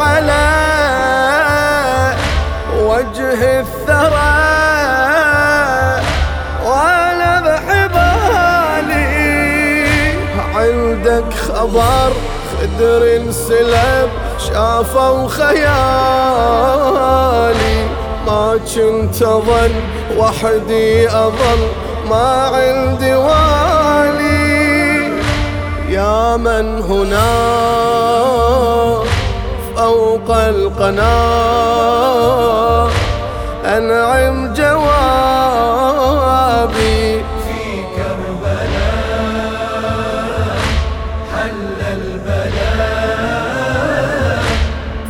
على وجه الثرى وأنا بحبالي. عندك خبر خدر انسلب شافوا خيالي. ما كنت أظن وحدي أظل ما عندي والي. يا من هنا؟ فوق القناة أنعم جوابي. في كربلاء حل البلاء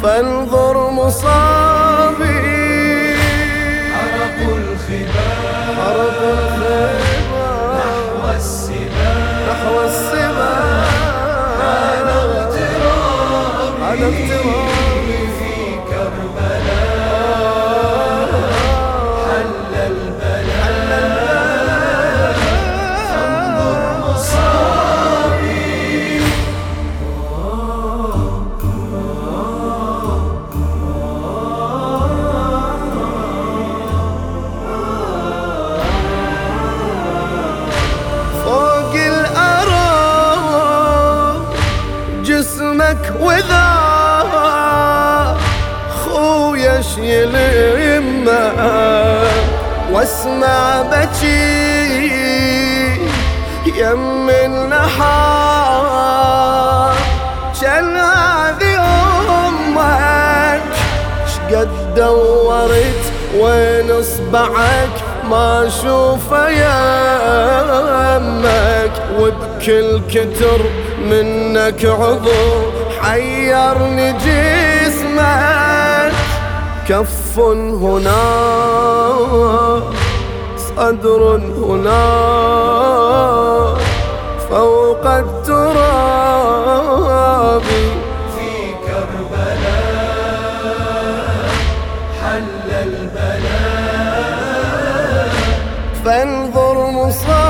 فانظر مصابي. عرق الخباء حرب الخيمة نحو السباء نحو السماء. على اغترابي على اغترابي شيل يمه واسمع بكي. يم النحار كان هذه أمك؟ شقد دورت وين أصبعك؟ ما اشوفه يمك. وبكل كتر منك عضو حيرني جسمك. كف هنا صدر هنا فوق التراب. في كربلاء حل البلاء. فانظر مصابي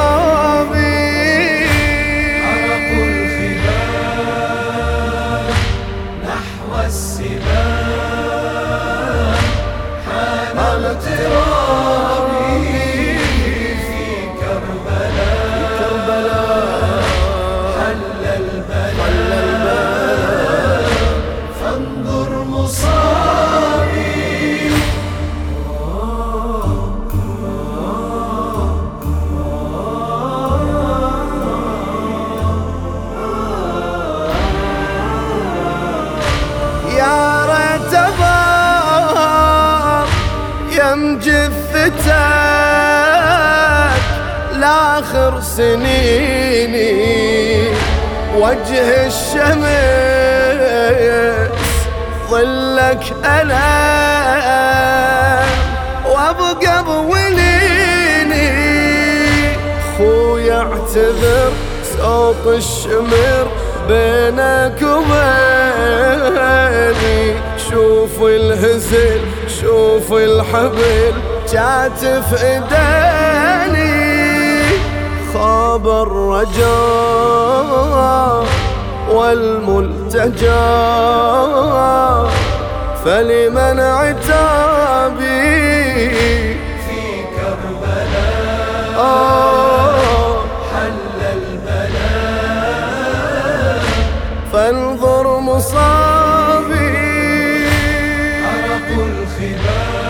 جثتك لآخر سنيني وجه الشمس ظلك أنا وأبقى بوليني خويا اعتذر صوت الشمر بينك وبيني. شوف الهزل شوف الحبل جات في خاب الرجاء والملتجى فلمن عتابي؟ في كربلاء حل البلاء فانظر مصابي عرق الخباء